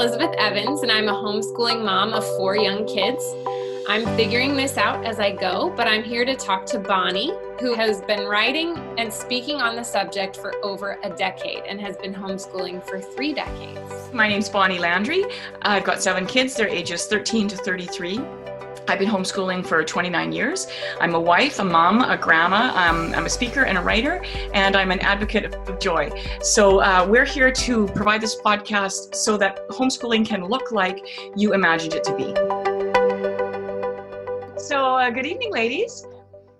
Elizabeth Evans, and I'm a homeschooling mom of four young kids. I'm figuring this out as I go, but I'm here to talk to Bonnie, who has been writing and speaking on the subject for over a decade and has been homeschooling for three decades. My name's Bonnie Landry. I've got seven kids, they're ages 13 to 33. I've been homeschooling for 29 years. I'm a wife, a mom, a grandma. Um, I'm a speaker and a writer, and I'm an advocate of joy. So uh, we're here to provide this podcast so that homeschooling can look like you imagined it to be. So, uh, good evening, ladies.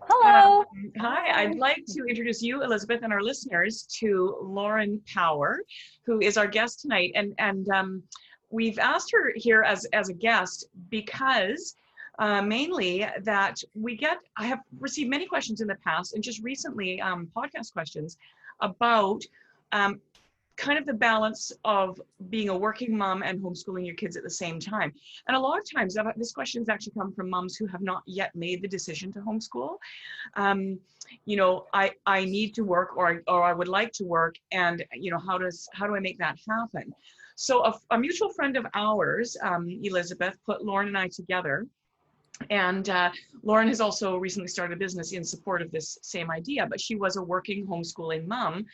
Hello. Um, hi, I'd like to introduce you, Elizabeth, and our listeners to Lauren Power, who is our guest tonight. And and um, we've asked her here as as a guest because uh, mainly that we get, I have received many questions in the past and just recently um, podcast questions about um, kind of the balance of being a working mom and homeschooling your kids at the same time. And a lot of times, this question has actually come from moms who have not yet made the decision to homeschool. Um, you know, I I need to work, or or I would like to work, and you know, how does how do I make that happen? So a, a mutual friend of ours, um, Elizabeth, put Lauren and I together and uh, Lauren has also recently started a business in support of this same idea, but she was a working homeschooling mom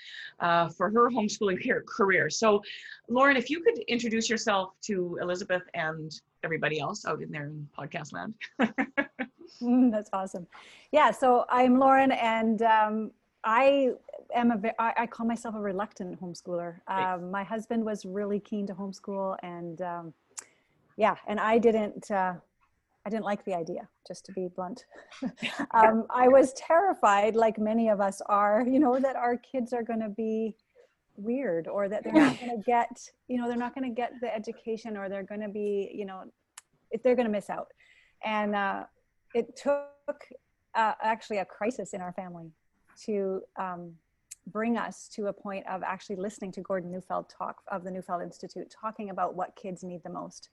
uh, for her homeschooling career. So, Lauren, if you could introduce yourself to Elizabeth and everybody else out in there in podcast land. mm, that's awesome. Yeah, so I'm Lauren, and um, I am a I call myself a reluctant homeschooler. Um, my husband was really keen to homeschool, and um, yeah, and I didn't. Uh, I didn't like the idea, just to be blunt. um, I was terrified, like many of us are, you know, that our kids are going to be weird or that they're not going to get, you know, they're not going to get the education or they're going to be, you know, if they're going to miss out. And uh, it took uh, actually a crisis in our family to um, bring us to a point of actually listening to Gordon Neufeld talk of the Neufeld Institute, talking about what kids need the most.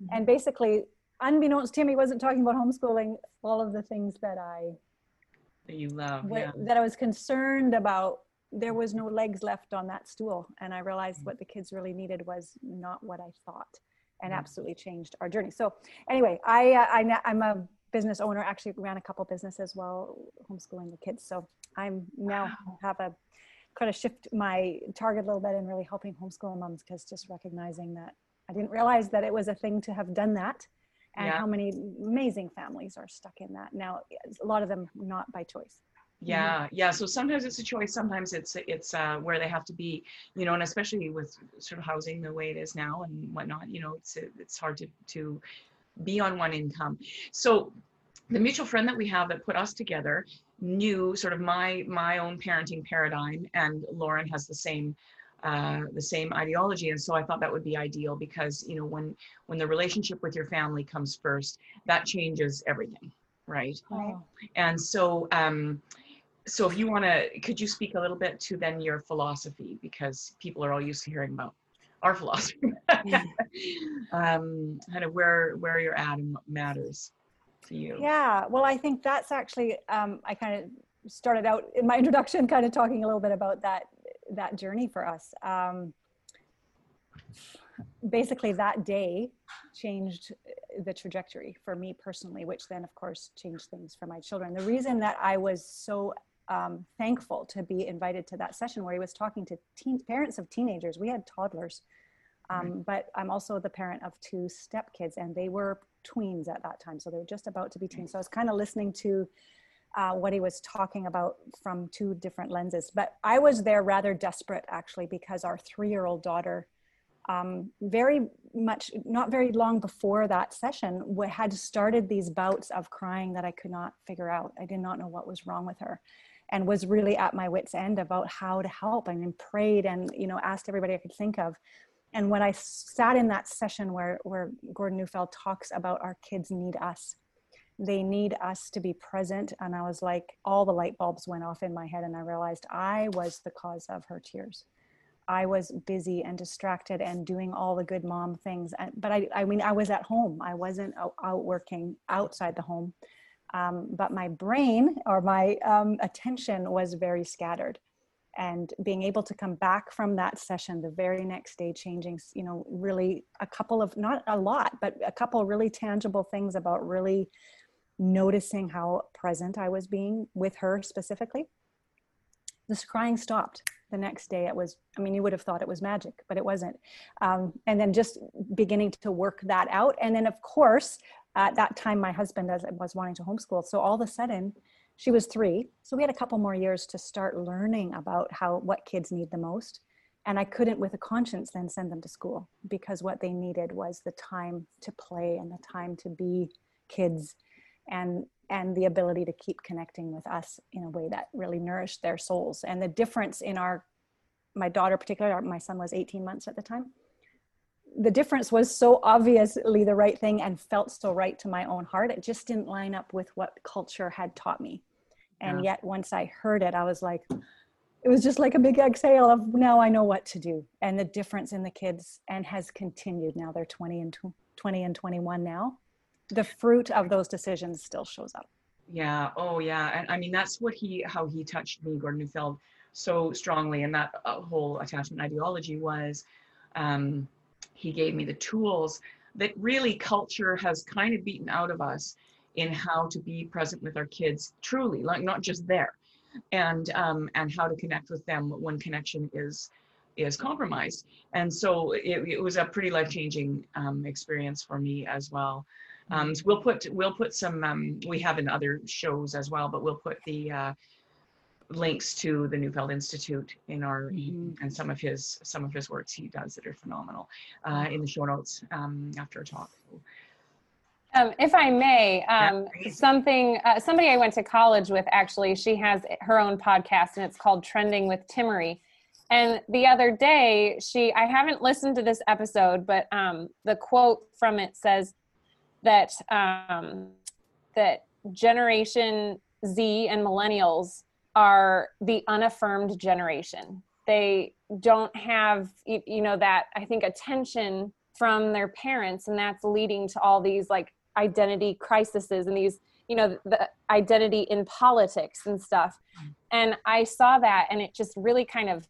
Mm-hmm. And basically, unbeknownst to him, he wasn't talking about homeschooling. All of the things that I that you love, yeah. that I was concerned about. There was no legs left on that stool, and I realized mm-hmm. what the kids really needed was not what I thought, and mm-hmm. absolutely changed our journey. So, anyway, I, uh, I I'm a business owner. Actually, ran a couple businesses while homeschooling the kids. So I'm now wow. have a kind of shift my target a little bit and really helping homeschool moms because just recognizing that I didn't realize that it was a thing to have done that and yeah. how many amazing families are stuck in that now a lot of them not by choice yeah mm-hmm. yeah so sometimes it's a choice sometimes it's it's uh, where they have to be you know and especially with sort of housing the way it is now and whatnot you know it's it's hard to to be on one income so the mutual friend that we have that put us together knew sort of my my own parenting paradigm and lauren has the same uh, the same ideology. And so i thought that would be ideal because you know when when the relationship with your family comes first that changes everything right? Oh. and so um so if you want to could you speak a little bit to then your philosophy? Because people are all used to hearing about our philosophy. Um kind of where where you're at and what matters to you. Yeah well i think that's actually um i kind of started out in my introduction kind of talking a little bit about that that journey for us. Um, basically, that day changed the trajectory for me personally, which then, of course, changed things for my children. The reason that I was so um, thankful to be invited to that session where he was talking to teen, parents of teenagers, we had toddlers. Um, but I'm also the parent of two stepkids, and they were tweens at that time. So they were just about to be teens. So I was kind of listening to uh, what he was talking about from two different lenses. But I was there rather desperate actually because our three year old daughter, um, very much, not very long before that session, had started these bouts of crying that I could not figure out. I did not know what was wrong with her and was really at my wits end about how to help and then prayed and you know asked everybody i could think of and when i sat in that session where where gordon neufeld talks about our kids need us they need us to be present and i was like all the light bulbs went off in my head and i realized i was the cause of her tears. I was busy and distracted and doing all the good mom things but i, I mean i was at home. I wasn't out, working outside the home. Um, but my brain or my um, attention was very scattered. And being able to come back from that session the very next day changing you know really a couple of not a lot but a couple really tangible things about really noticing how present i was being with her specifically this crying stopped the next day. It was i mean you would have thought it was magic but it wasn't. Um, and then just beginning to work that out. And then of course at that time my husband was wanting to homeschool. So all of a sudden she was three. So we had a couple more years to start learning about how what kids need the most. And i couldn't with a conscience then send them to school because what they needed was the time to play and the time to be kids and and the ability to keep connecting with us in a way that really nourished their souls. And the difference in our my daughter particularly my son was 18 months at the time. The difference was so obviously the right thing and felt so right to my own heart. It just didn't line up with what culture had taught me. And yeah. yet once i heard it i was like it was just like a big exhale of now i know what to do. And the difference in the kids and has continued. Now they're 20 and 20 and 21 now the fruit of those decisions still shows up. Yeah. Oh yeah. And i mean that's what he how he touched me gordon neufeld so strongly and that uh, whole attachment ideology was um, he gave me the tools that really culture has kind of beaten out of us in how to be present with our kids truly like not just there and um, and how to connect with them when connection is is compromised. And so it, it was a pretty life-changing um, experience for me as well um, so we'll put we'll put some um, we have in other shows as well but we'll put the uh, links to the Neufeld Institute in our mm-hmm. and some of his some of his works he does that are phenomenal uh, in the show notes um, after a talk. Um, if I may, um, something uh, somebody I went to college with actually, she has her own podcast and it's called Trending with Timmerie. And the other day, she I haven't listened to this episode, but um, the quote from it says that um, that Generation Z and millennials are the unaffirmed generation. They don't have, you know, that I think attention from their parents, and that's leading to all these like identity crises and these, you know, the identity in politics and stuff. And I saw that, and it just really kind of,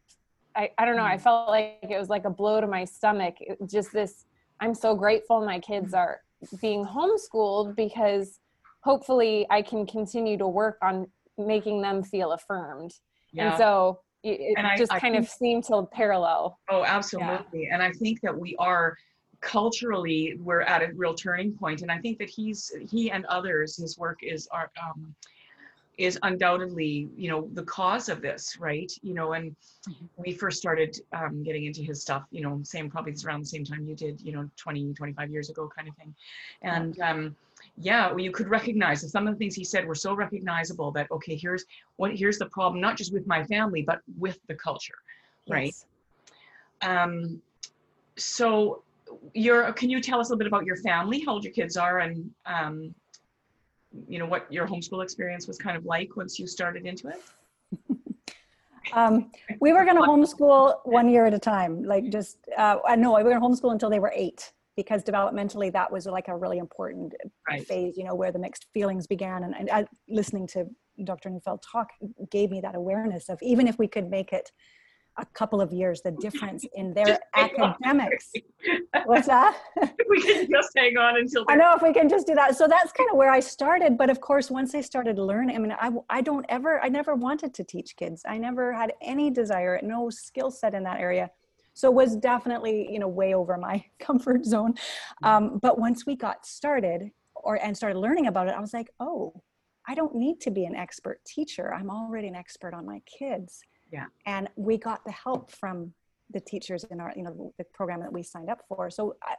I, I don't know, I felt like it was like a blow to my stomach. It, just this, I'm so grateful my kids are being homeschooled because hopefully I can continue to work on making them feel affirmed. Yeah. And so it, and just I, kind I think, of seemed to parallel. Oh, absolutely. Yeah. And I think that we are culturally we're at a real turning point and i think that he's he and others his work is are um, is undoubtedly you know the cause of this right you know and mm-hmm. we first started um, getting into his stuff you know same probably around the same time you did you know 20 25 years ago kind of thing and um, yeah well, you could recognize that some of the things he said were so recognizable that okay here's what here's the problem not just with my family but with the culture right yes. um so your can you tell us a little bit about your family how old your kids are and um you know what your homeschool experience was kind of like once you started into it um, we were going to homeschool one year at a time like just uh, no we were going to homeschool until they were eight because developmentally that was like a really important right. phase you know where the mixed feelings began and, and I, listening to dr neufeld talk gave me that awareness of even if we could make it a couple of years the difference in their academics. What's that? We can just hang on until i know if we can just do that. So that's kind of where i started but of course once i started learning i mean i, I don't ever i never wanted to teach kids. I never had any desire no skill set in that area. So it was definitely you know way over my comfort zone. Um, but once we got started or and started learning about it i was like oh i don't need to be an expert teacher. I'm already an expert on my kids yeah and we got the help from the teachers in our you know the program that we signed up for so i,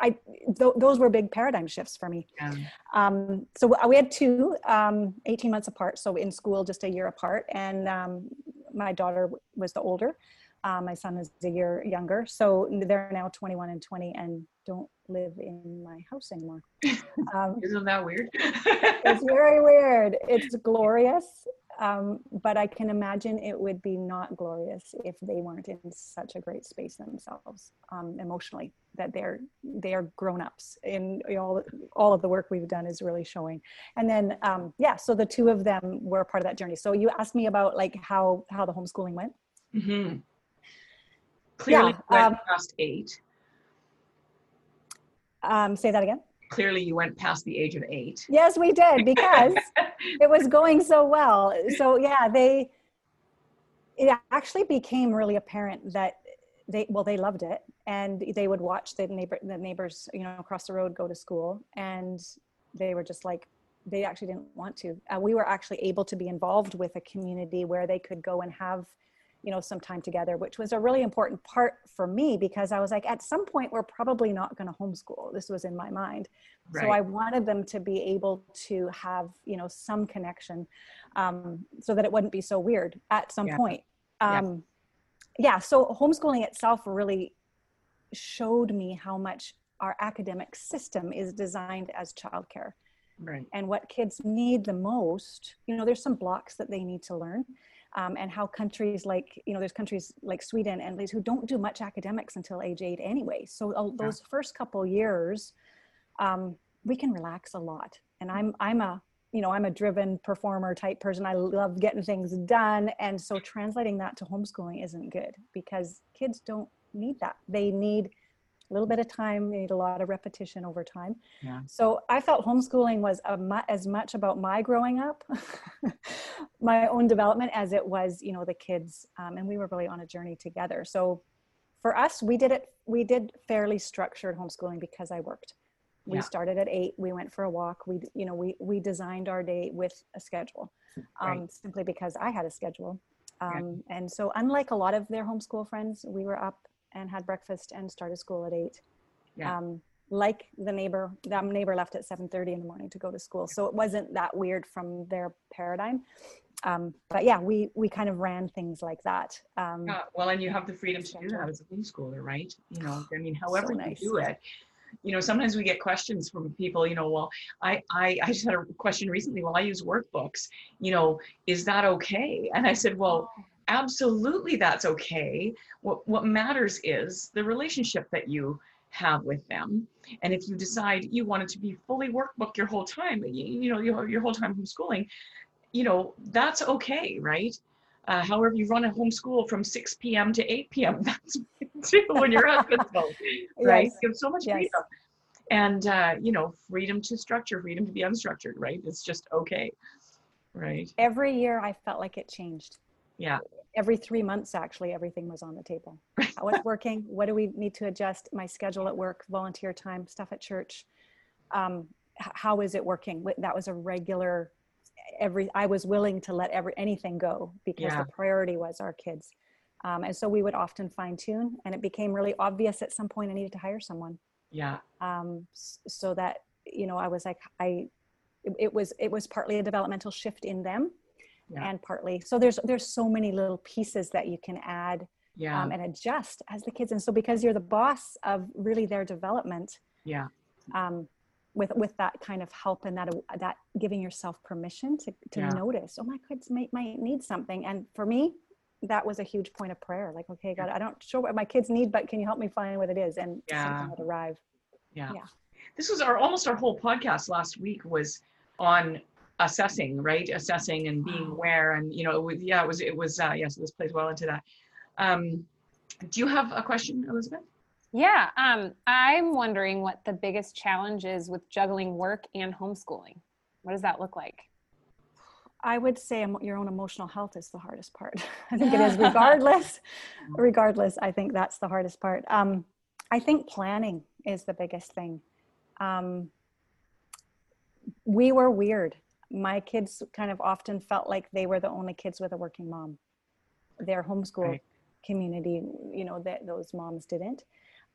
I th- those were big paradigm shifts for me yeah. um, so we had two um, 18 months apart so in school just a year apart and um, my daughter was the older uh, my son is a year younger, so they're now 21 and 20 and don't live in my house anymore. Um, Isn't that weird? it's very weird. It's glorious, um, but I can imagine it would be not glorious if they weren't in such a great space themselves um, emotionally. That they're they are grown ups, and all all of the work we've done is really showing. And then um, yeah, so the two of them were part of that journey. So you asked me about like how how the homeschooling went. Mm-hmm. Clearly, Yeah, went um, past eight. Um, say that again. Clearly, you went past the age of eight. Yes, we did because it was going so well. So yeah, they it actually became really apparent that they well they loved it and they would watch the neighbor the neighbors you know across the road go to school and they were just like they actually didn't want to. Uh, we were actually able to be involved with a community where they could go and have you know some time together which was a really important part for me because i was like at some point we're probably not going to homeschool this was in my mind so i wanted them to be able to have you know some connection um, so that it wouldn't be so weird at some Yeah. point Yeah. um, yeah so homeschooling itself really showed me how much our academic system is designed as childcare Right. and what kids need the most you know there's some blocks that they need to learn um, and how countries like you know there's countries like sweden and these who don't do much academics until age eight anyway. So uh, those first couple years um, we can relax a lot. And i'm i'm a you know i'm a driven performer type person. I love getting things done. And so translating that to homeschooling isn't good because kids don't need that. They need a little bit of time they need a lot of repetition over time Yeah. so i felt homeschooling was a mu- as much about my growing up my own development as it was you know the kids um, and we were really on a journey together so for us we did it we did fairly structured homeschooling because i worked we Yeah. started at eight we went for a walk we you know we we designed our day with a schedule um, Right. simply because i had a schedule um, and so unlike a lot of their homeschool friends we were up and had breakfast and started school at eight Yeah. um, like the neighbor that neighbor left at 7.30 in the morning to go to school so it wasn't that weird from their paradigm um, but yeah we we kind of ran things like that um, Yeah, well, and you have the freedom to do that as a homeschooler, right? You know, I mean, however nice. you do it. You know, sometimes we get questions from people. You know, well, I I I just had a question recently. Well, I use workbooks. You know, is that okay? And I said, well, absolutely, that's okay. What what matters is the relationship that you have with them. And if you decide you want it to be fully workbook your whole time, you, you know, your, your whole time homeschooling, you know, that's okay, right? Uh, however, you run a homeschool from 6 p.m. to 8 p.m. That's too when your husband's home, right? Yes. You have so much Yes. freedom. And, uh, you know, freedom to structure, freedom to be unstructured, right? It's just okay, right? every year i felt like it changed Yeah, every three months actually everything was on the table. How it's working what do we need to adjust my schedule at work volunteer time stuff at church. Um, how is it working? That was a regular every i was willing to let every anything go because Yeah. the priority was our kids. Um, and so we would often fine tune and it became really obvious at some point i needed to hire someone. Yeah, um, so that you know i was like i it, it was it was partly a developmental shift in them Yeah. and partly so there's there's so many little pieces that you can add yeah, um, and adjust as the kids and so because you're the boss of really their development yeah, um, with with that kind of help and that that giving yourself permission to to Yeah. notice oh my kids might might need something and for me that was a huge point of prayer like okay god i don't sure what my kids need but can you help me find what it is and Yeah. something would arrive yeah. Yeah. This was our almost our whole podcast last week was on assessing, right? Assessing and being aware, and you know, it was, yeah, it was it was uh, yes, this plays well into that. Um, do you have a question, Elizabeth? Yeah, um, I'm wondering what the biggest challenge is with juggling work and homeschooling. What does that look like? I would say your own emotional health is the hardest part. I think it is, regardless. regardless, I think that's the hardest part. Um, I think planning is the biggest thing. Um, we were weird. My kids kind of often felt like they were the only kids with a working mom. Their homeschool Right. community, you know, that those moms didn't.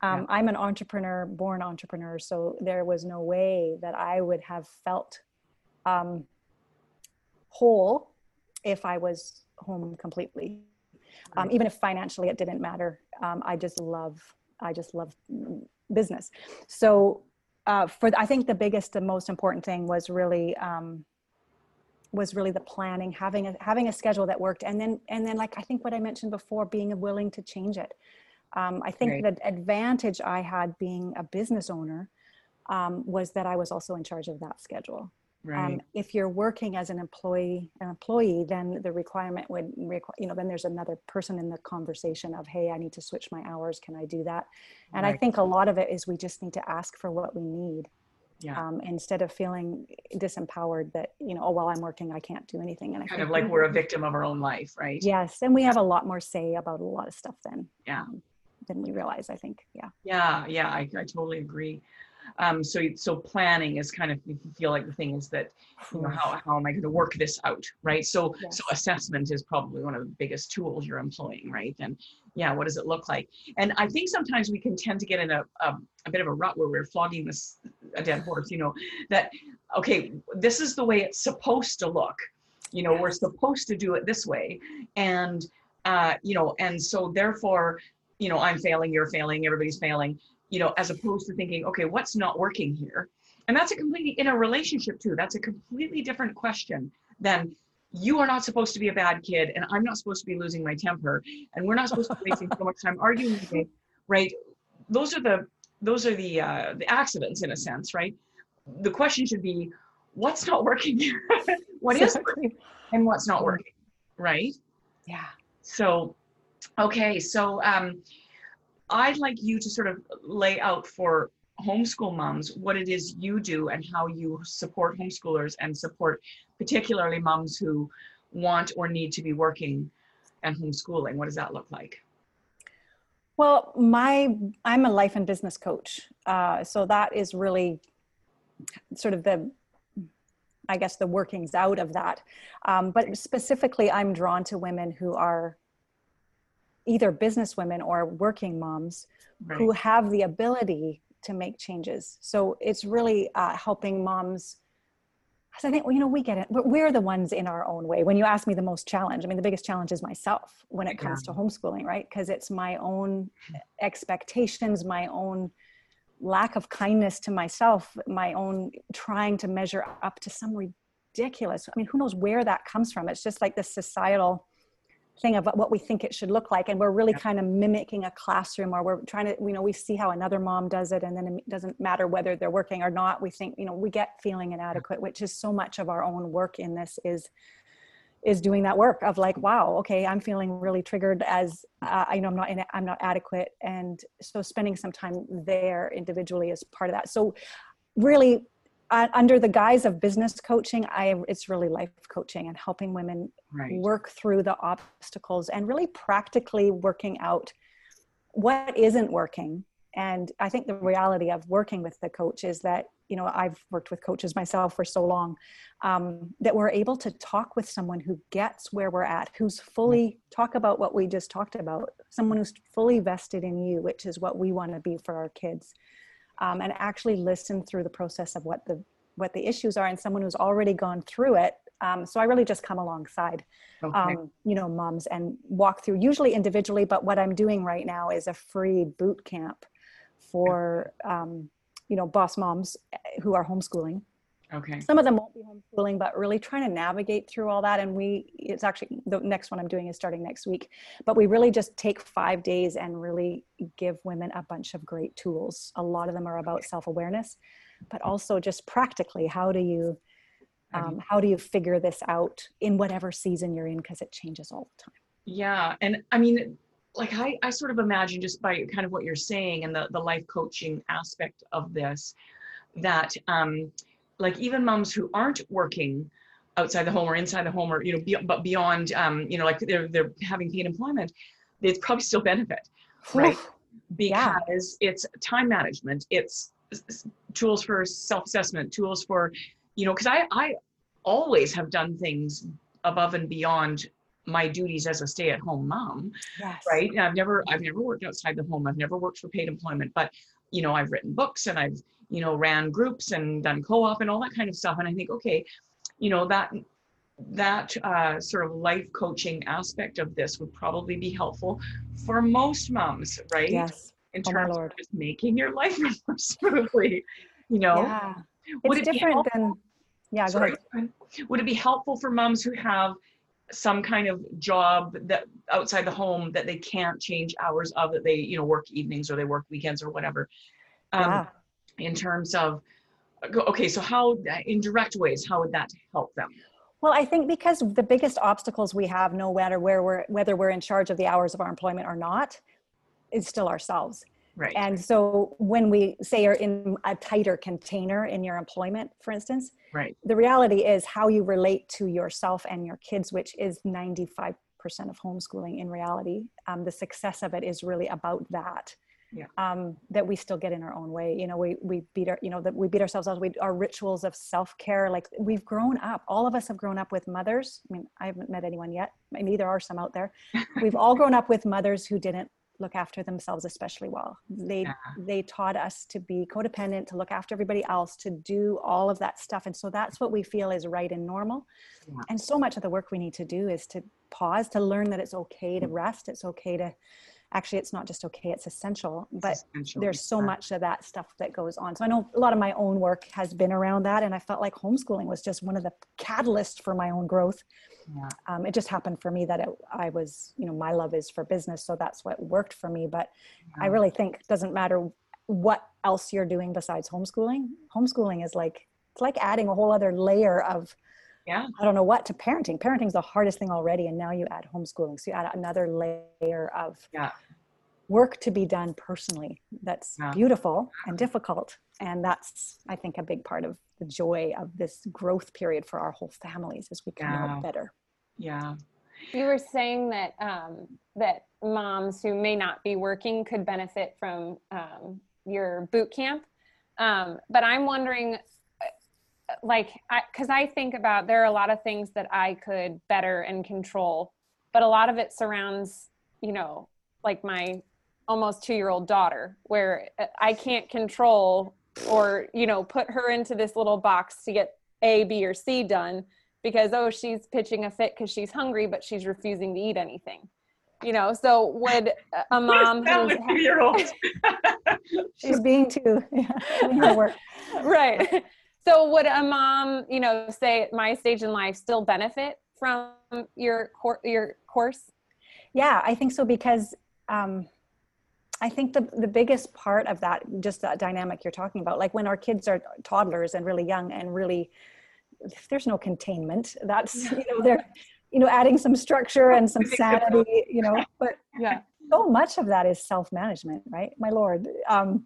Um, Yeah. I'm an entrepreneur, born entrepreneur, so there was no way that I would have felt um, whole if I was home completely. Um, even if financially it didn't matter, um, I just love, I just love business. So uh, for I think the biggest and most important thing was really um, was really the planning, having a having a schedule that worked, and then and then like I think what I mentioned before, being willing to change it. Um, I think Right. the advantage I had being a business owner um, was that I was also in charge of that schedule Um, Right. if you're working as an employee, an employee, then the requirement would require, you know, then there's another person in the conversation of, hey, I need to switch my hours. Can I do that? And I think a lot of it is we just need to ask for what we need Yeah. um, instead of feeling disempowered that, you know, oh, while I'm working, I can't do anything. And I kind of like we- we're a victim of our own life, right? Yes, and we have a lot more say about a lot of stuff than Yeah. um, than we realize. I think, yeah. Yeah, yeah, I, I totally agree. Um, so, so planning is kind of you feel like the thing is that you know how, how am I going to work this out, right? So, so assessment is probably one of the biggest tools you're employing, right? And yeah, what does it look like? And I think sometimes we can tend to get in a, a, a bit of a rut where we're flogging this a dead horse, you know, that okay, this is the way it's supposed to look. You know, we're supposed to do it this way, and uh, you know, and so therefore, you know, I'm failing, you're failing, everybody's failing. You know, as opposed to thinking, okay, what's not working here? And that's a completely in a relationship too. That's a completely different question than you are not supposed to be a bad kid, and I'm not supposed to be losing my temper, and we're not supposed to be wasting so much time arguing, with right? Those are the those are the uh, the accidents in a sense, right? The question should be, what's not working here? what is working and what's not working, right? Yeah. So, okay, so um, I'd like you to sort of lay out for homeschool moms what it is you do and how you support homeschoolers and support particularly moms who want or need to be working and homeschooling. What does that look like? Well, my I'm a life and business coach, uh, so that is really sort of the, I guess, the workings out of that. Um, but specifically, I'm drawn to women who are either business women or working moms Right. who have the ability to make changes. So it's really uh, helping moms. Because I think, well, you know, we get it. We're, we're the ones in our own way. When you ask me the most challenge, I mean, the biggest challenge is myself when it comes to homeschooling, right? Because it's my own expectations, my own lack of kindness to myself, my own trying to measure up to some ridiculous. I mean, who knows where that comes from? It's just like this societal thing of what we think it should look like and we're really Yeah. kind of mimicking a classroom or we're trying to you know we see how another mom does it and then it doesn't matter whether they're working or not we think you know we get feeling inadequate which is so much of our own work in this is is doing that work of like wow okay i'm feeling really triggered as uh, i know i'm not in it, i'm not adequate and so spending some time there individually is part of that. So really uh, under the guise of business coaching i it's really life coaching and helping women Right. work through the obstacles and really practically working out what isn't working. And i think the reality of working with the coach is that you know i've worked with coaches myself for so long um, that we're able to talk with someone who gets where we're at who's fully talk about what we just talked about someone who's fully vested in you which is what we want to be for our kids um, and actually listen through the process of what the what the issues are and someone who's already gone through it um, so i really just come alongside Okay. um, you know moms and walk through usually individually but what i'm doing right now is a free boot camp for um, you know boss moms who are homeschooling okay. some of them won't be homeschooling but really trying to navigate through all that and we it's actually the next one i'm doing is starting next week but we really just take five days and really give women a bunch of great tools a lot of them are about self-awareness but also just practically how do you How do you- um, how do you figure this out in whatever season you're in because it changes all the time Yeah, and I mean, like I, I sort of imagine just by kind of what you're saying and the the life coaching aspect of this, that um, like even moms who aren't working outside the home or inside the home or you know be, but beyond um, you know like they're they're having paid employment, they'd probably still benefit, right? Yeah. Because it's time management, it's tools for self-assessment, tools for you know because I I always have done things above and beyond my duties as a stay-at-home mom yes right and i've never i've never worked outside the home i've never worked for paid employment but you know i've written books and i've you know ran groups and done co-op and all that kind of stuff. And i think okay you know that that uh, sort of life coaching aspect of this would probably be helpful for most moms right? Yes. In Oh, terms Lord. of just making your life more smoothly you know? Yeah. Would it's it be different helpful- than yeah Sorry. Would it be helpful for moms who have some kind of job that outside the home that they can't change hours of that they you know work evenings or they work weekends or whatever? Um, yeah in terms of okay so how in direct ways how would that help them well, I think because the biggest obstacles we have, no matter where we're, whether we're in charge of the hours of our employment or not, is still ourselves. right And so when we say you're in a tighter container in your employment, for instance, right the reality is how you relate to yourself and your kids, which is 95% of homeschooling in reality. Um, the success of it is really about that. Yeah. Um, that we still get in our own way. You know, we we beat our, you know, that we beat ourselves up. We our rituals of self care. Like we've grown up. All of us have grown up with mothers. I mean, I haven't met anyone yet. And there are some out there. We've all grown up with mothers who didn't look after themselves especially well. They Yeah. they taught us to be codependent, to look after everybody else, to do all of that stuff. And so that's what we feel is right and normal. Yeah. And so much of the work we need to do is to pause, to learn that it's okay Mm. to rest. It's okay to actually it's not just okay, it's essential. But Essential. there's so much of that stuff that goes on. So I know a lot of my own work has been around that. And I felt like homeschooling was just one of the catalysts for my own growth Yeah. um, it just happened for me that it, I was, you know, my love is for business, so that's what worked for me. But I really think it doesn't matter what else you're doing besides homeschooling. Homeschooling is like it's like adding a whole other layer of Yeah. I don't know what to parenting. Parenting's the hardest thing already, and now you add homeschooling, so you add another layer of Yeah. work to be done personally. That's Yeah. beautiful and difficult, and that's I think a big part of the joy of this growth period for our whole families as we come Yeah. out better. yeah You were saying that um, that moms who may not be working could benefit from um, your boot camp, um, but I'm wondering, like, because I, think about there are a lot of things that I could better and control, but a lot of it surrounds, you know, like my almost two year old daughter, where uh, I can't control or you know put her into this little box to get A, B, or C done because oh she's pitching a fit because she's hungry but she's refusing to eat anything you know so would a- a mom who's with two-year-olds. She's being too, yeah, doing her work. right so would a mom you know say at my stage in life still benefit from your cour- your course Yeah, I think so because um, I think the the biggest part of that, just that dynamic you're talking about, like when our kids are toddlers and really young and really, there's no containment. That's you know they're, you know, adding some structure and some sanity, you know, but yeah so much of that is self management, right? My lord. Um,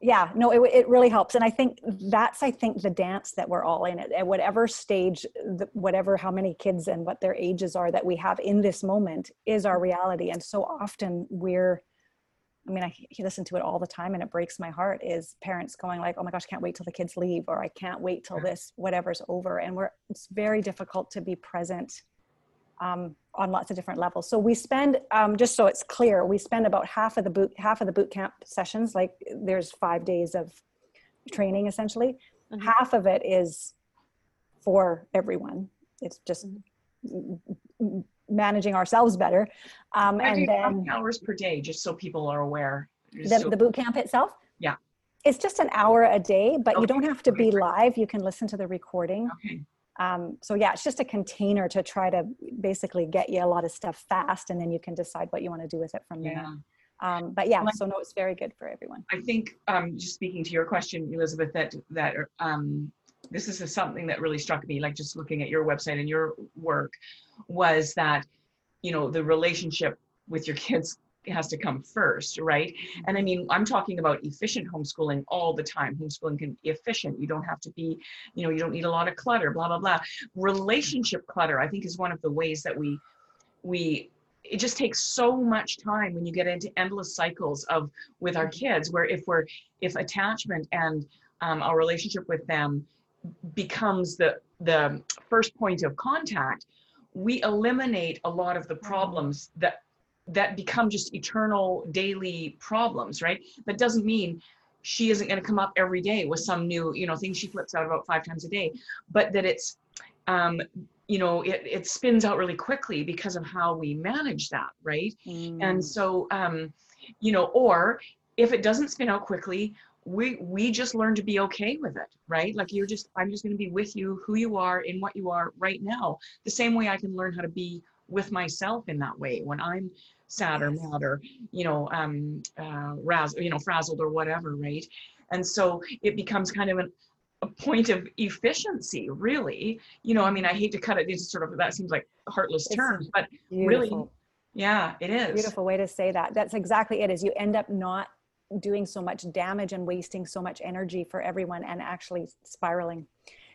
yeah, no, it, it really helps. And I think that's, I think, the dance that we're all in at, at whatever stage, the, whatever, how many kids and what their ages are that we have in this moment is our reality. And so often we're, I mean, I listen to it all the time and it breaks my heart is parents going like, oh my gosh, I can't wait till the kids leave, or I can't wait till this, whatever's over. And we're, it's very difficult to be present um, on lots of different levels. So we spend, um, just so it's clear, we spend about half of the boot half of the boot camp sessions. Like there's five days of training essentially. Mhm. Half of it is for everyone. It's just m- m- managing ourselves better. Um, and then hours per day, just so people are aware. The, so- the boot camp itself. Yeah. It's just an hour a day, but you don't have to be live. You can listen to the recording. okay. Um, so yeah it's just a container to try to basically get you a lot of stuff fast and then you can decide what you want to do with it from there um, but yeah so no it's very good for everyone I think um, just speaking to your question, Elizabeth, that that um, this is something that really struck me. Like just looking at your website and your work, was that you know the relationship with your kids has to come first, right? Mm-hmm. And I mean, I'm talking about efficient homeschooling all the time. Homeschooling can be efficient. You don't have to be, you know, you don't need a lot of clutter. Blah blah blah. Relationship clutter, I think, is one of the ways that we we it just takes so much time when you get into endless cycles of with our mm-hmm. kids where if we're if attachment and um, our relationship with them becomes the the first point of contact we eliminate a lot of the mm-hmm. problems that that become just eternal daily problems right? That doesn't mean she isn't going to come up every day with some new you know thing she flips out about five times a day but that it's um, you know it, it spins out really quickly because of how we manage that right? And so um you know or if it doesn't spin out quickly we we just learn to be okay with it right? Like you're just i'm just going to be with you who you are in what you are right now. The same way i can learn how to be with myself in that way. When i'm sad or mad or you know um uh raz you know frazzled or whatever right and so it becomes kind of an a point of efficiency, really. You know, I mean, I hate to cut it into sort of that seems like heartless It's terms, but Beautiful. really, yeah, it is. Beautiful way to say that. That's exactly it. Is you end up not doing so much damage and wasting so much energy for everyone and actually spiraling.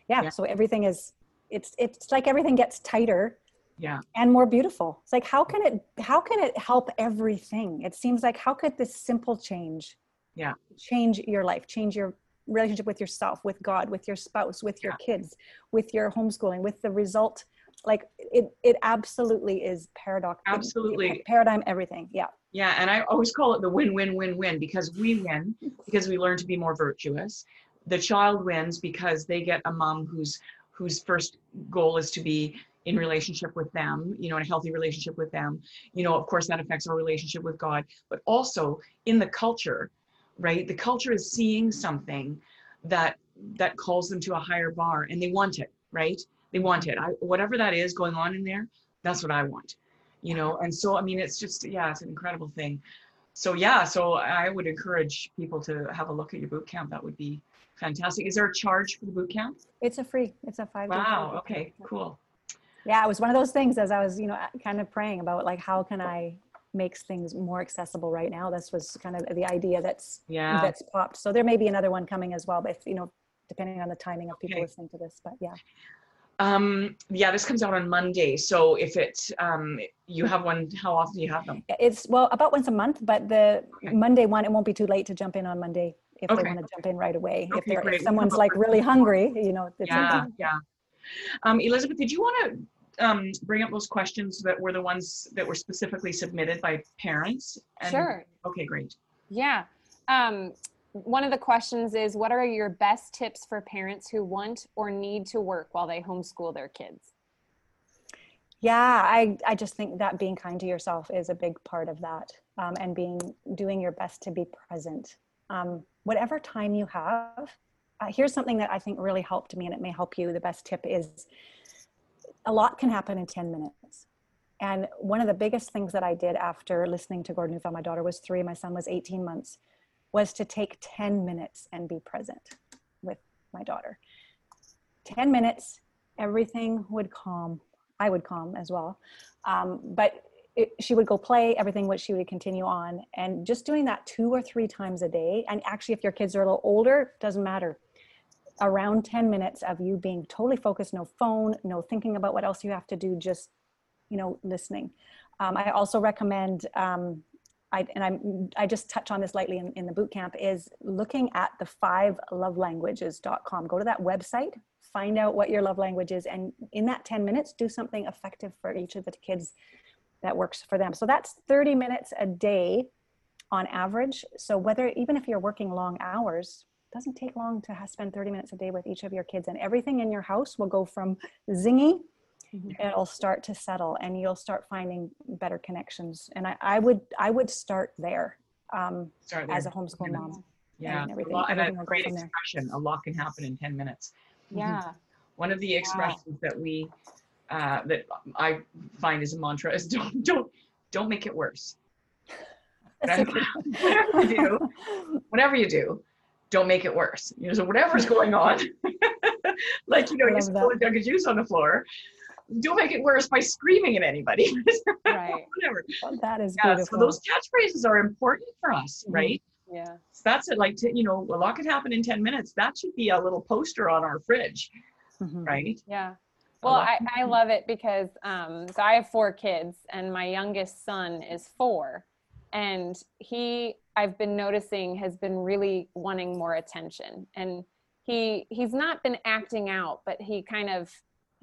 Yeah. Yeah. So everything is it's it's like everything gets tighter Yeah, and more beautiful. It's like how can it how can it help everything? It seems like how could this simple change Yeah. change your life, change your relationship with yourself, with God, with your spouse, with your kids, with your homeschooling, with the result like it it absolutely is paradox Absolutely. paradigm everything. Yeah. yeah, and I always call it the win-win-win-win because we win because we learn to be more virtuous. The child wins because they get a mom whose whose first goal is to be in relationship with them, you know, in a healthy relationship with them. You know, of course, that affects our relationship with God, but also in the culture, right? The culture is seeing something that that calls them to a higher bar, and they want it, right? They want it. I, whatever that is going on in there, that's what I want, you know. And so, I mean, it's just yeah, it's an incredible thing. So yeah, so I would encourage people to have a look at your boot camp. That would be fantastic. Is there a charge for the boot camp? It's a free, it's a five. Wow. Okay. Cool. Yeah, it was one of those things as I was, you know, kind of praying about like how can I make things more accessible right now. This was kind of the idea that's Yeah. that's popped. So there may be another one coming as well, but if, you know, depending on the timing of people Okay. listening to this. But yeah, Um. Yeah. This comes out on Monday. So if it um you have one, how often do you have them? it's well about once a month, but the Okay. Monday one, it won't be too late to jump in on Monday if Okay. they want to jump in right away. if Okay, they're if someone's like really hungry, you know, it's Yeah. Yeah. Um, Elizabeth, did you want to um, bring up those questions that were the ones that were specifically submitted by parents? And- Sure. Okay. Great. Yeah. Um, one of the questions is what are your best tips for parents who want or need to work while they homeschool their kids? yeah i i just think that being kind to yourself is a big part of that um, and being doing your best to be present um, whatever time you have uh, here's something that i think really helped me and it may help you the best tip is a lot can happen in 10 minutes and one of the biggest things that i did after listening to gordon neufeld my daughter was three my son was 18 months was to take 10 minutes and be present with my daughter 10 minutes everything would calm I would calm as well. Um, but it, she would go play everything, which she would continue on. And just doing that two or three times a day. And actually, if your kids are a little older, doesn't matter. Around 10 minutes of you being totally focused, no phone, no thinking about what else you have to do, just, you know, listening. Um, I also recommend, um, I, and I'm, I just touch on this lightly in, in the boot camp, is looking at the five lovelanguages.com. Go to that website, find out what your love language is, and in that 10 minutes, do something effective for each of the kids that works for them. So that's 30 minutes a day on average. So whether, even if you're working long hours, doesn't take long to spend 30 minutes a day with each of your kids, and everything in your house will go from zingy it'll start to settle and you'll start finding better connections and i, I would i would start there um, Start there. as a homeschool minutes. mom Yeah. and a everything- lot- and a great expression. A lot can happen in 10 minutes. Yeah. One of the expressions that we uh, that I find is a mantra is don't don't don't make it worse. Whatever you do, whatever you do, don't make it worse. You know, so whatever's going on, like you know, you spill a jug of juice on the floor, don't make it worse by screaming at anybody. Right. Whatever. that is Yeah. beautiful So those catchphrases are important for us, Mhm. right? Yeah. So that's it. Like to, you know, a lot can happen in ten minutes. That should be a little poster on our fridge, Mhm. right? Yeah. Well, I, I love it because um, so I have four kids, and my youngest son is four, and he I've been noticing has been really wanting more attention, and he he's not been acting out, but he kind of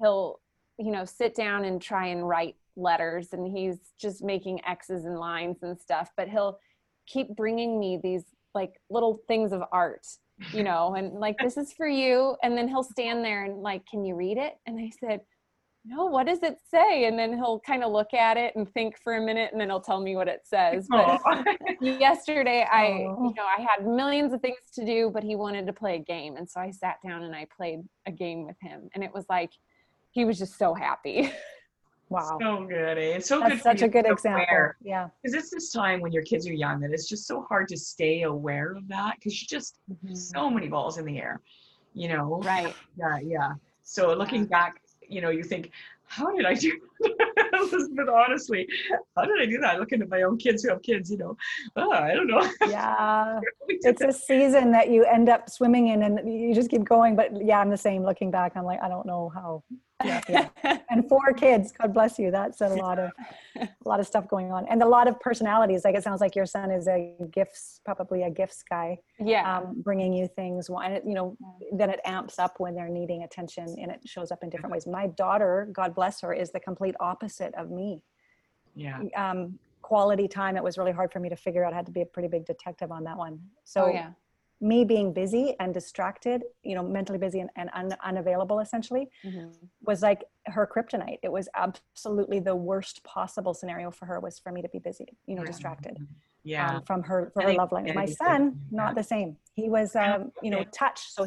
he'll you know sit down and try and write letters, and he's just making X's and lines and stuff, but he'll keep bringing me these like little things of art you know, and like, this is for you. And then he'll stand there and like, can you read it? And I said, no, what does it say? And then he'll kind of look at it and think for a minute and then he'll tell me what it says. But yesterday I, Oh. you know, I had millions of things to do, but he wanted to play a game. And so I sat down and I played a game with him. And it was like, he was just so happy. wow so good. Eh? It's so good. that's for such a good to example aware. yeah because it's this time when your kids are young that it's just so hard to stay aware of that because you just Mhm. so many balls in the air you know Right. yeah yeah so looking back you know you think how did i do elizabeth honestly how did i do that looking at my own kids who have kids you know oh, i don't know Yeah. it's a season that you end up swimming in and you just keep going. But yeah, I'm the same looking back. I'm like, I don't know how. Yeah, yeah. and four kids, God bless you. That's a lot of a lot of stuff going on. And a lot of personalities. Like it sounds like your son is a gifts, probably a gifts guy, yeah. um, bringing you things. And it, you know, then it amps up when they're needing attention and it shows up in different ways. My daughter, God bless her, is the complete opposite of me. yeah Um, quality time, it was really hard for me to figure out. I had to be a pretty big detective on that one. So oh yeah. me being busy and distracted, you know, mentally busy and, and un, unavailable essentially Mhm. was like her kryptonite. It was absolutely the worst possible scenario for her was for me to be busy, you know, Yeah. distracted yeah um, from her, for her love language. My son, not the same. He was, um, you know, touch. So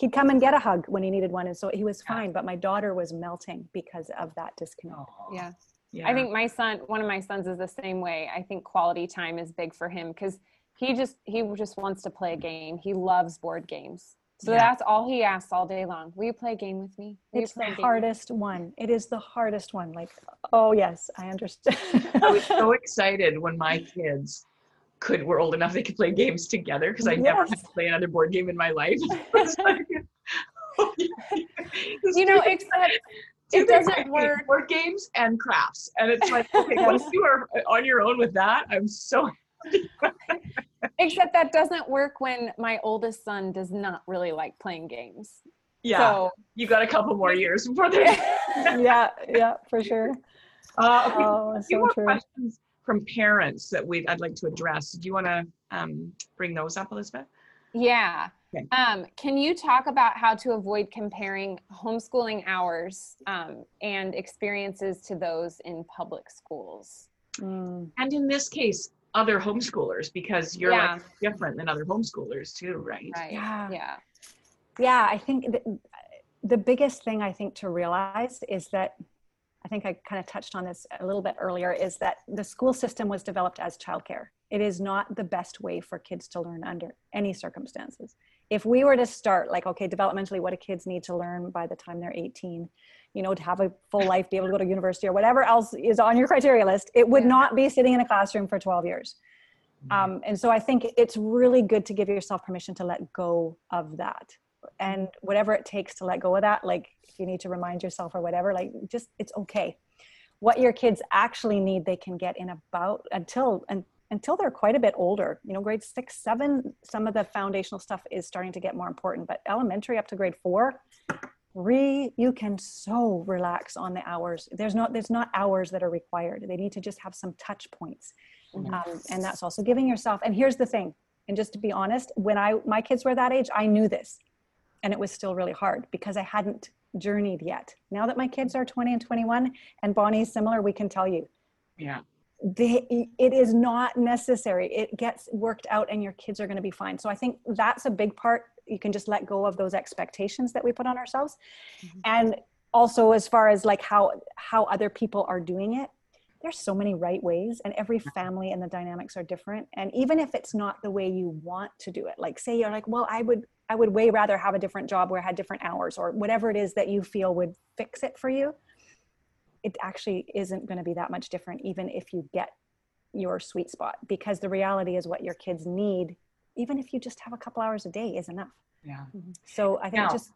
he'd come and get a hug when he needed one. And so he was Yeah. fine, but my daughter was melting because of that disconnect. Yeah. yeah I think my son, one of my sons is the same way. I think quality time is big for him because he just he just wants to play a game. He loves board games. So Yeah. that's all he asks all day long. Will you play a game with me? Will It's the hardest one. It is the hardest one. Like, oh yes, I understand. I was so excited when my kids could were old enough they could play games together because I never had to play another board game in my life. Like, oh, You know, except it doesn't work. Board games and crafts, and it's like okay, once you are on your own with that, I'm so except that doesn't work when my oldest son does not really like playing games. yeah. So you got a couple more years before yeah, yeah, for sure. Uh, okay, Oh, so true. questions from parents that we I'd like to address. Do you want to um, bring those up, Elizabeth? Yeah. Okay. Um, can you talk about how to avoid comparing homeschooling hours um, and experiences to those in public schools? Mm. And in this case, other homeschoolers because you're Yeah. like different than other homeschoolers too, right? Right. Yeah. Yeah. Yeah, I think the, the biggest thing I think to realize is that I think I kind of touched on this a little bit earlier is that the school system was developed as childcare. It is not the best way for kids to learn under any circumstances. If we were to start like, okay, developmentally, what do kids need to learn by the time they're 18? You know, to have a full life, be able to go to university or whatever else is on your criteria list, it would Yeah. not be sitting in a classroom for 12 years. Um, and so I think it's really good to give yourself permission to let go of that. And whatever it takes to let go of that, like if you need to remind yourself or whatever, like just it's okay. What your kids actually need, they can get in about until and until they're quite a bit older. You know, grade six, seven, some of the foundational stuff is starting to get more important. But elementary up to grade four, re you can so relax on the hours. There's not there's not hours that are required. They need to just have some touch points Mhm. um, and that's also giving yourself and here's the thing and just to be honest when i my kids were that age i knew this and it was still really hard because i hadn't journeyed yet. Now that my kids are 20 and 21 and bonnie's similar we can tell you. Yeah. they, it is not necessary. It gets worked out and your kids are going to be fine. So i think that's a big part. You can just let go of those expectations that we put on ourselves. Mhm. and also as far as like how how other people are doing it there's so many right ways and every family and the dynamics are different. And even if it's not the way you want to do it like say you're like well i would i would way rather have a different job where i had different hours or whatever it is that you feel would fix it for you it actually isn't going to be that much different even if you get your sweet spot because the reality is what your kids need even if you just have a couple hours a day is enough Yeah. Mm-hmm. so i think Now- just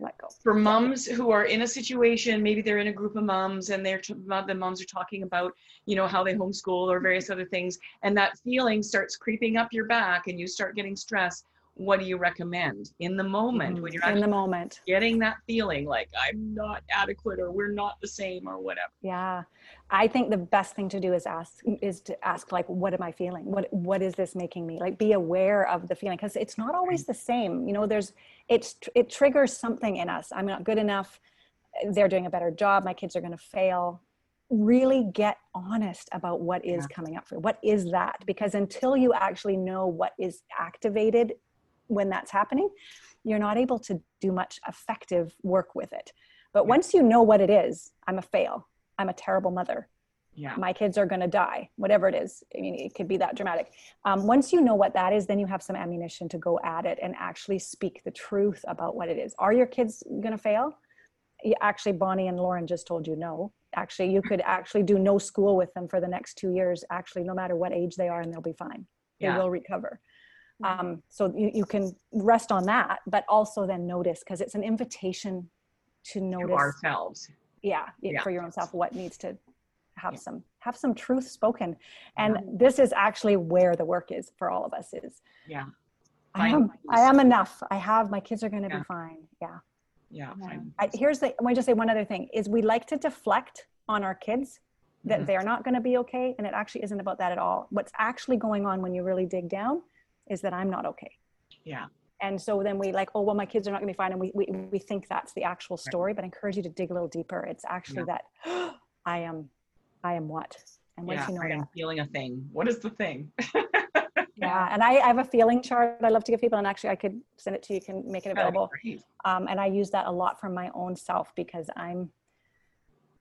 let go For moms who are in a situation, maybe they're in a group of moms and they're the moms are talking about, you know, how they homeschool or various other things, and that feeling starts creeping up your back and you start getting stressed. What do you recommend in the moment when mm-hmm. you're in the moment getting that feeling like I'm not adequate or we're not the same or whatever? Yeah. I think the best thing to do is ask is to ask like what am I feeling? What what is this making me? Like be aware of the feeling because it's not always the same. You know, there's it's it triggers something in us. I'm not good enough. They're doing a better job. My kids are going to fail. Really get honest about what is Yeah. coming up for you. What is that? Because until you actually know what is activated when that's happening, you're not able to do much effective work with it. But Yeah. once you know what it is, I'm a fail. I'm a terrible mother. Yeah. my kids are going to die whatever it is i mean it could be that dramatic um, once you know what that is then you have some ammunition to go at it and actually speak the truth about what it is are your kids going to fail actually bonnie and lauren just told you no actually you could actually do no school with them for the next two years actually no matter what age they are and they'll be fine they Yeah. will recover um, so you, you can rest on that but also then notice because it's an invitation to To notice ourselves. yeah, it- Yeah. for your own self what needs to have Yeah. some have some truth spoken and this is actually where the work is for all of us is Yeah. i Find am i am enough i have my kids are going to Yeah. be fine yeah Yeah. yeah. find I, here's the i want to just say one other thing is we like to deflect on our kids that Mhm. they're not going to be okay and it actually isn't about that at all what's actually going on when you really dig down is that i'm not okay. Yeah. and so then we like oh well my kids are not going to be fine. And we, we we think that's the actual story but i encourage you to dig a little deeper. It's actually that i am i am what? And once Yeah. you know I am that? feeling a thing. What is the thing? yeah and I, I have a feeling chart i love to give people and actually i could send it to you you can make it available. um, and i use that a lot for my own self because i'm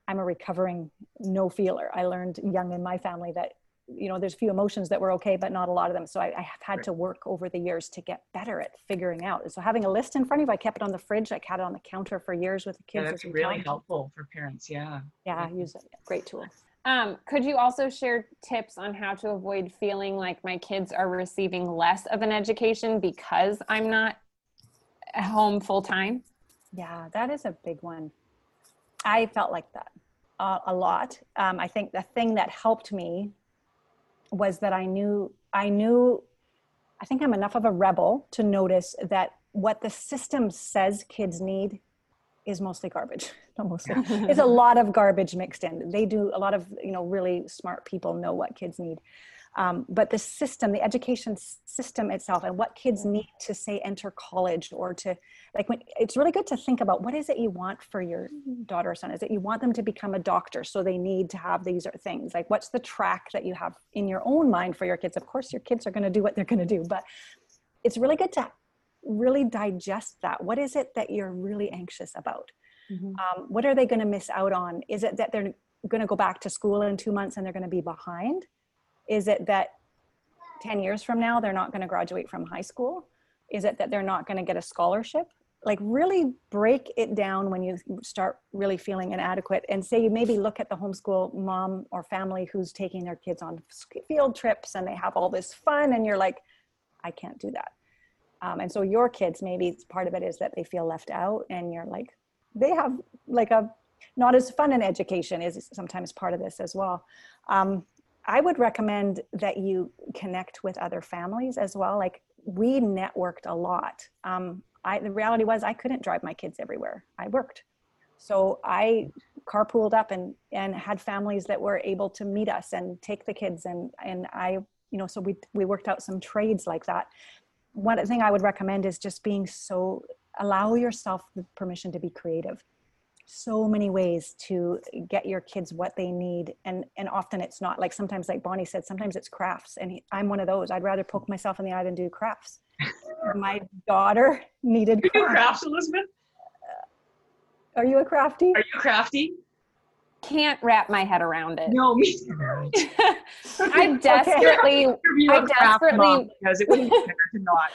i'm a recovering no feeler i learned young in my family that you know there's a few emotions that were okay but not a lot of them so i, I have had Right. to work over the years to get better at figuring out so having a list in front of you i kept it on the fridge i had it on the counter for years with the Yeah, kids that's really talked. helpful for parents. Yeah. yeah i use it great tool Um, could you also share tips on how to avoid feeling like my kids are receiving less of an education because I'm not home full time? Yeah, that is a big one. I felt like that uh, a lot. Um, I think the thing that helped me was that I knew, I knew, I think I'm enough of a rebel to notice that what the system says kids need is mostly garbage. Not mostly. There's a lot of garbage mixed in. They do a lot of, you know, really smart people know what kids need. Um, but the system, the education system itself, and what kids need to say enter college or to like when it's really good to think about what is it you want for your daughter or son? Is it you want them to become a doctor so they need to have these are things? Like what's the track that you have in your own mind for your kids? Of course your kids are going to do what they're going to do but it's really good to really digest that. What is it that you're really anxious about? Um, what are they going to miss out on? Is it that they're going to go back to school in two months and they're going to be behind is it that 10 years from now they're not going to graduate from high school? Is it that they're not going to get a scholarship? Like really break it down when you start really feeling inadequate and say you maybe look at the homeschool mom or family who's taking their kids on field trips and they have all this fun and you're like i can't do that. Um, and so your kids maybe part of it is that they feel left out and you're like they have like a not as fun an education is sometimes part of this as well. Um, i would recommend that you connect with other families as well. Like we networked a lot. Um, I, the reality was i couldn't drive my kids everywhere. I worked. So i carpooled up and and had families that were able to meet us and take the kids. And and i you know so we we worked out some trades like that. One thing i would recommend is just being so allow yourself the permission to be creative so many ways to get your kids what they need and and often it's not like sometimes like bonnie said sometimes it's crafts and he, i'm one of those i'd rather poke mm-hmm. myself in the eye than do crafts my daughter needed You do crafts. crafts, Elizabeth? Uh, are you a crafty Are you crafty? Can't wrap my head around it. No, me. I desperately, Interview I a craft desperately- because it wouldn't be better to not.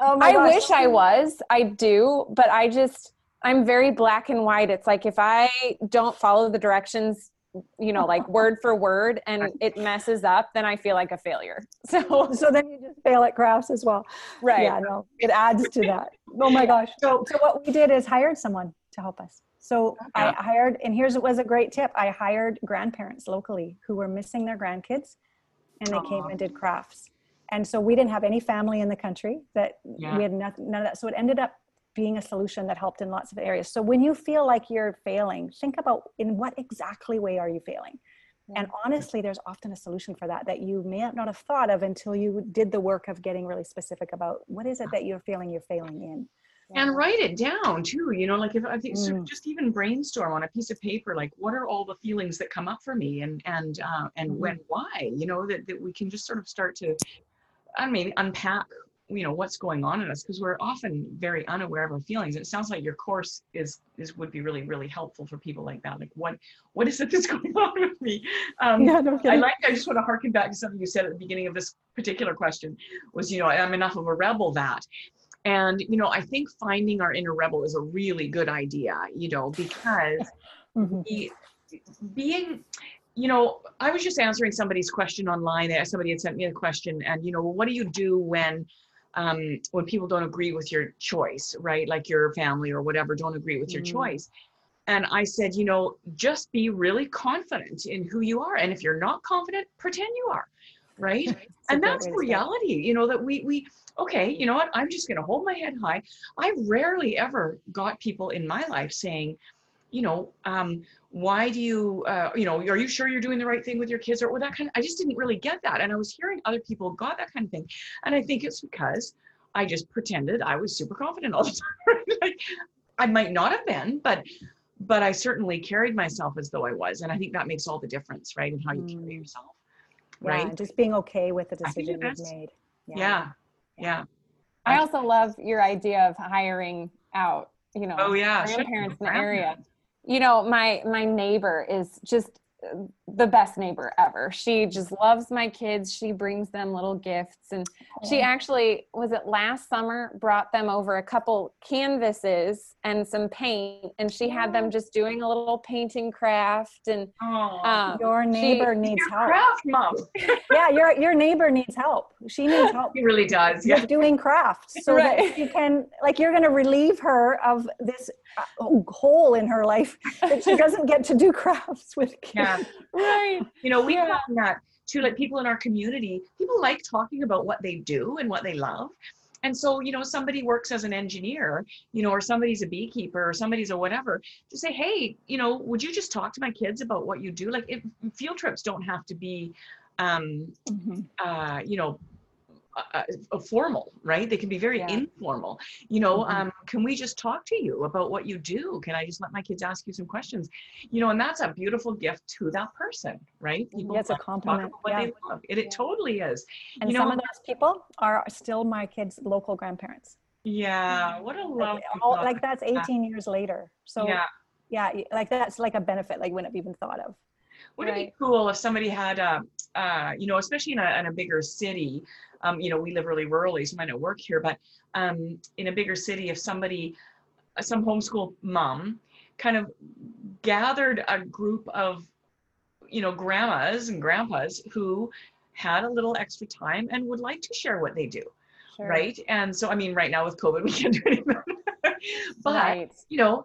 oh my I gosh. wish I was. I do, but I just I'm very black and white. It's like if I don't follow the directions, you know, like word for word and it messes up, then I feel like a failure. So so then you just fail at crafts as well. Right. yeah no it adds to that. Oh my gosh. So, so what we did is hired someone to help us. So i hired and here's what was a great tip. I hired grandparents locally who were missing their grandkids and they came and did crafts. And so we didn't have any family in the country that Yeah. we had nothing, none of that. So it ended up being a solution that helped in lots of areas so when you feel like you're failing think about in what exactly way are you failing and honestly there's often a solution for that that you may not have thought of until you did the work of getting really specific about what is it that you're feeling you're failing in and write it down too. You know, like if I think Mm. just even brainstorm on a piece of paper, like what are all the feelings that come up for me, and and uh, and Mhm. when, why? You know, that that we can just sort of start to, I mean, unpack you know what's going on in us because we're often very unaware of our feelings. It sounds like your course is is would be really really helpful for people like that. Like what what is it that's going on with me? Um Yeah, no i like i just want to harken back to something you said at the beginning of this particular question was you know i'm enough of a rebel that and you know i think finding our inner rebel is a really good idea you know because Mhm. be, being you know i was just answering somebody's question online. Somebody had sent me a question and you know what do you do when um, when people don't agree with your choice right? Like your family or whatever don't agree with your Mm. choice. And i said you know just be really confident in who you are. And if you're not confident pretend you are right? And that's reality you know that we we okay you know what? I'm just going to hold my head high. I rarely ever got people in my life saying you know um why do you uh you know are you sure you're doing the right thing with your kids or, or that kind of i just didn't really get that and i was hearing other people got that kind of thing and i think it's because i just pretended i was super confident all the time like i might not have been but but i certainly carried myself as though i was and i think that makes all the difference right in how you carry Mm. yourself right and just being okay with the decision you've made. yeah yeah I also love your idea of hiring out, you know, oh yeah sure. grandparents in the Grandma. area. You know, my my neighbor is just the best neighbor ever. She just loves my kids. She brings them little gifts and she actually was it last summer brought them over a couple canvases and some paint and she had them just doing a little painting craft and Aw. um, Your neighbor needs Your help. craft mom Yeah, your your neighbor needs help. She needs help he really does yeah with doing crafts so that you can like you're going to relieve her of this uh, hole in her life that she doesn't get to do crafts with kids. yeah right you know we Yeah. found that too like people in our community people like talking about what they do and what they love and so you know somebody works as an engineer you know or somebody's a beekeeper or somebody's a whatever to say hey you know would you just talk to my kids about what you do like if field trips don't have to be um Mhm. uh you know uh, uh, formal right they can be very Yeah. informal you know Mhm. um can we just talk to you about what you do can i just let my kids ask you some questions you know and that's a beautiful gift to that person right Yeah, it's a compliment, yeah. they love. it, it totally is And You some know- of those people are still my kids' local grandparents. yeah what a love Like, all, like that's 18 years later. So yeah yeah, like that's like a benefit like wouldn't have even thought of. Wouldn't it be cool if somebody had, uh, uh, you know, especially in a, in a bigger city, um, you know, we live really rurally, so I might not work here, but um, in a bigger city, if somebody, uh, some homeschool mom kind of gathered a group of, you know, grandmas and grandpas who had a little extra time and would like to share what they do, Sure. right? And so, I mean, right now with COVID, we can't do anything. but right you know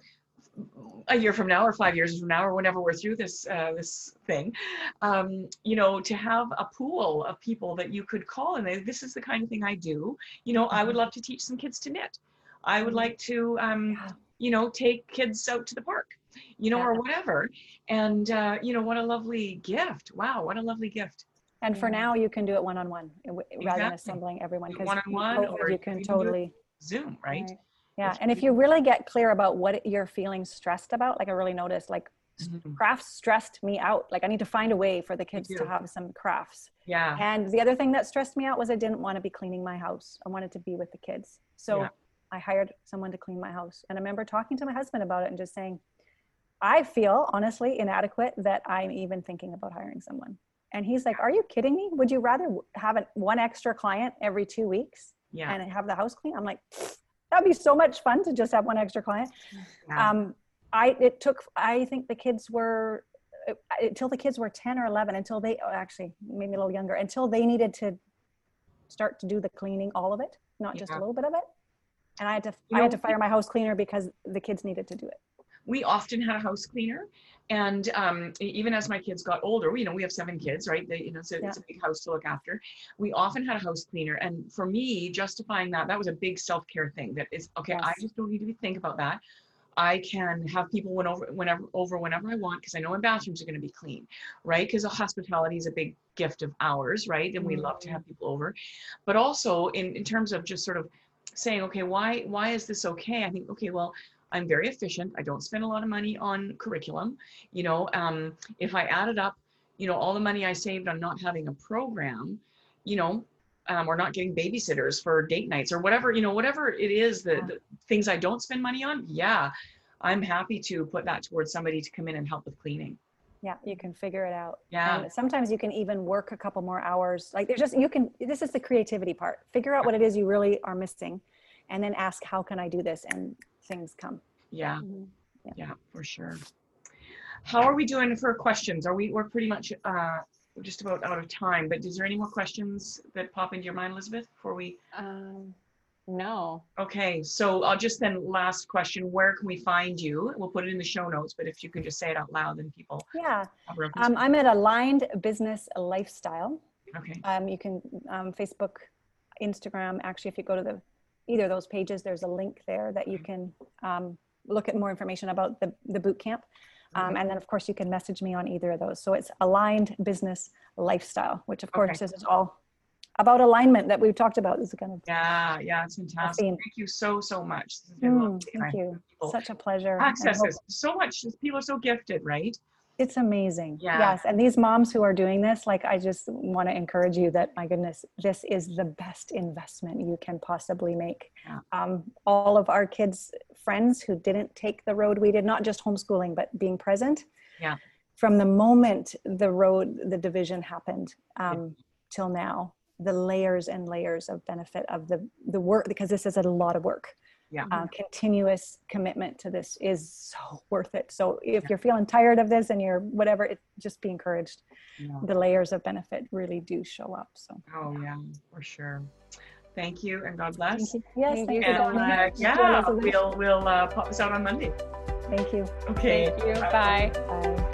a year from now or five years from now or whenever we're through this uh, this thing um, you know to have a pool of people that you could call and they, this is the kind of thing i do. You know i would love to teach some kids to knit. I would like to um, Yeah. you know take kids out to the park you know or whatever. And uh, you know what a lovely gift. Wow what a lovely gift. And for now, you can do it one on one rather than assembling everyone because One-on-one or you can you can totally. zoom right? Right. Yeah, and if you really get clear about what you're feeling stressed about, like I really noticed, like Mhm. crafts stressed me out. Like I need to find a way for the kids to have some crafts. yeah And the other thing that stressed me out was I didn't want to be cleaning my house. I wanted to be with the kids. So Yeah. I hired someone to clean my house. And I remember talking to my husband about it and just saying, I feel honestly inadequate that I'm even thinking about hiring someone. And he's like, Are you kidding me? Would you rather have an, one extra client every two weeks yeah and have the house clean? I'm like, That'd be so much fun to just have one extra client. Yeah. um, I it took I think the kids were uh, until the kids were 10 or 11 until they oh, actually maybe a little younger until they needed to start to do the cleaning all of it not just a little bit of it. And I had to You I had to fire my house cleaner because the kids needed to do it we often had a house cleaner. And um, even as my kids got older you know we have seven kids right? They, you know so it's a big house to look after. We often had a house cleaner. And for me justifying that that was a big self-care thing that is okay i just don't need to think about that. I can have people when over whenever over whenever i want because i know my bathrooms are going to be clean right? Because hospitality is a big gift of ours right? And we love to have people over. But also in, in terms of just sort of saying okay why why is this okay? I think okay well I'm very efficient. I don't spend a lot of money on curriculum. You know, um, if I added up, you know, all the money I saved on not having a program, you know, um, or not getting babysitters for date nights or whatever, you know, whatever it is, the, the things I don't spend money on, yeah, I'm happy to put that towards somebody to come in and help with cleaning. Yeah, you can figure it out. Yeah. And sometimes you can even work a couple more hours. Like there's just, you can, this is the creativity part. Figure out what it is you really are missing and then ask, how can I do this? And things come. Yeah, Mhm. yeah, for sure. How are we doing for questions? Are we, we're pretty much, uh, we're just about out of time, but is there any more questions that pop into your mind, Elizabeth, before we? Um, no. Okay, so I'll just then, last question, where can we find you? We'll put it in the show notes, but if you can just say it out loud, then people Yeah. have a reference. Um, I'm at Aligned Business Lifestyle. Okay, Um, you can, um, Facebook, Instagram, actually, if you go to the, either of those pages, there's a link there that you can, um, look at more information about the, the boot camp. Um, and then of course you can message me on either of those. So it's Aligned Business Lifestyle, which of course Okay. is all about alignment that we've talked about. This is kind of, yeah, yeah, it's fantastic. Thank you so, so much. This has been Mm, thank you. Such a pleasure. Access is so much, people are so gifted, right? It's amazing. Yeah. Yes. And these moms who are doing this, like, I just want to encourage you that, my goodness, this is the best investment you can possibly make. Yeah. Um, all of our kids' friends who didn't take the road we did, not just homeschooling, but being present. Yeah. From the moment the road, the division happened um, till now, the layers and layers of benefit of the, the work, because this is a lot of work Yeah. uh, continuous commitment to this is so worth it. So if you're feeling tired of this and you're whatever, it just be encouraged. Yeah. The layers of benefit really do show up. So Oh, yeah, for sure. Thank you and God bless. yes, Thank thank, you you. so And uh, yeah, we'll, we'll uh, pop this out on Monday. Thank you. Okay. Thank you. Bye. Bye.